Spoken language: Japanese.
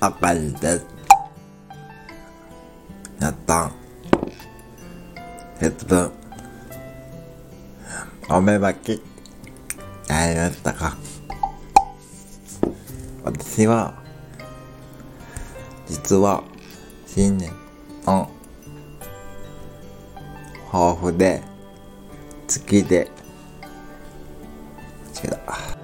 あかりです。やった。節分。おめばき。やりましたか私は、実は、新年の、抱負で、月で、違う。